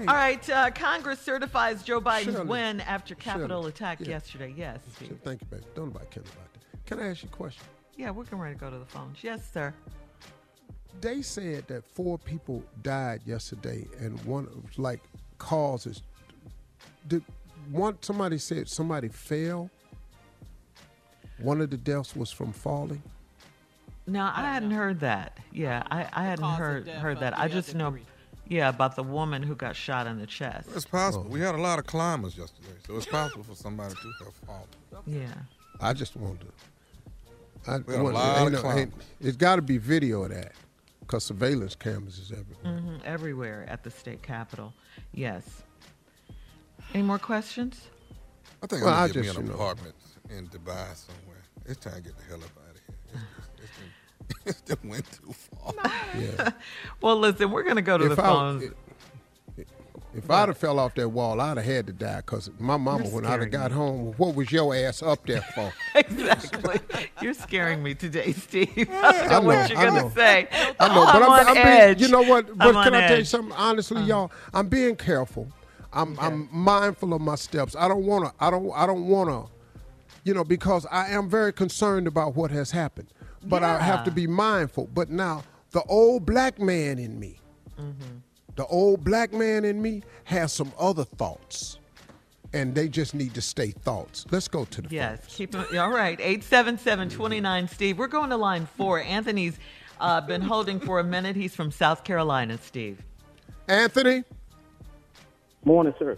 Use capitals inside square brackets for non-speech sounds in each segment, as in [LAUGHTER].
All right, uh, Congress certifies Joe Biden's Shirley, win after Capitol Shirley, attack yeah. yesterday. Yes. Shirley, thank you, baby. Don't nobody care about that. Can I ask you a question? Yeah, we're getting ready to go to the phones. Yes, sir. They said that four people died yesterday, and one of like causes. Did one somebody said somebody fell? One of the deaths was from falling. No, I, I hadn't know. heard that. Yeah, I, I hadn't heard heard that. I just know. Degree. Yeah, about the woman who got shot in the chest. It's possible. Oh. We had a lot of climbers yesterday, so it's possible for somebody to have fallen. Yeah. I just wanted to. I, we had a lot of climbers. It's got to be video of that, because surveillance cameras is everywhere. Mm-hmm, everywhere at the state capitol. Yes. Any more questions? I think well, I'm gonna get me an apartment know. in Dubai somewhere. It's time to get the hell up out of here. It's, it's been, [LAUGHS] that went too far. Yeah. [LAUGHS] well, listen, we're going to go to if the I, phones. if I'd have fell off that wall, I'd have had to die because my mama, when I'd have got home, what was your ass up there [LAUGHS] for? exactly. You're scaring me today, Steve. I know, I know what you're going to say. I know, but I'm, I'm, I'm edge. Being, you know what? But I'm can I edge. tell you something? Honestly, uh y'all, I'm being careful. I'm, okay. I'm mindful of my steps. I don't want to. I don't. I don't want to. You know, because I am very concerned about what has happened but yeah. I have to be mindful. But now, the old black man in me, mm-hmm. the old black man in me has some other thoughts. And they just need to stay thoughts. Let's go to the yes. Phones. Keep them, all right. 877-29 Steve. We're going to line four. Anthony's uh, been holding for a minute. He's from South Carolina. Steve. Anthony. Morning, sir.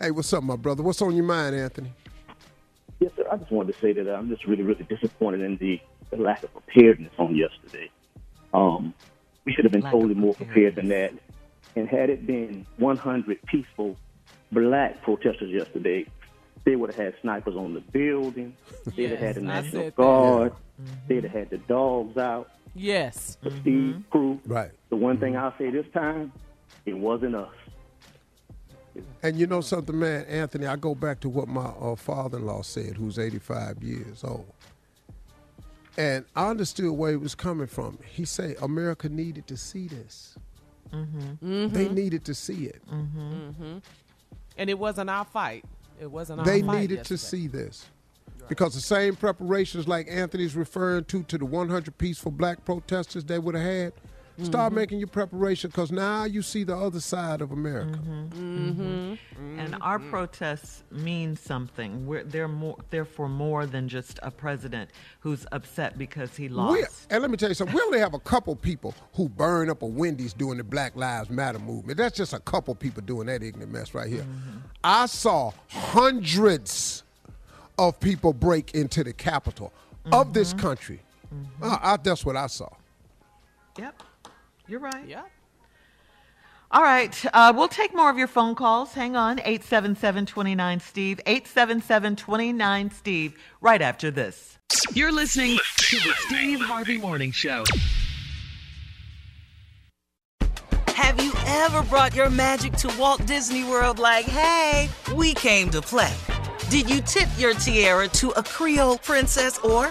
Hey, what's up, my brother? What's on your mind, Anthony? Yes, sir. I just wanted to say that I'm just really, really disappointed in the the lack of preparedness on yesterday. Um, we should have been lack totally more prepared than that. And had it been 100 peaceful black protesters yesterday, they would have had snipers on the building. They'd yes, have had the National Guard. Yeah. Mm-hmm. They'd have had the dogs out. Yes. The mm-hmm. Steve crew. Right. The one mm-hmm. thing I'll say this time, it wasn't us. And you know something, man, Anthony, I go back to what my uh, father in law said, who's 85 years old And I understood where he was coming from. He said America needed to see this. Mm-hmm. They needed to see it. Mm-hmm. And it wasn't our fight. It wasn't our They fight needed yesterday. to see this. Because the same preparations like Anthony's referring to to the 100 peaceful black protesters they would have had, start Mhm. making your preparation because now you see the other side of America. Mm-hmm. And our protests mean something. We're, they're more, they're for more than just a president who's upset because he lost. We, and let me tell you something. We only have a couple people who burn up a Wendy's doing the Black Lives Matter movement. That's just a couple people doing that ignorant mess right here. I saw hundreds of people break into the Capitol of this country. Uh, I, that's what I saw. Yep, you're right. Yeah. All right, uh, we'll take more of your phone calls. Hang on, 877-29 Steve, 877-29 Steve, right after this. You're listening to the Steve Harvey Morning Show. Have you ever brought your magic to Walt Disney World like, hey, we came to play? Did you tip your tiara to a Creole princess or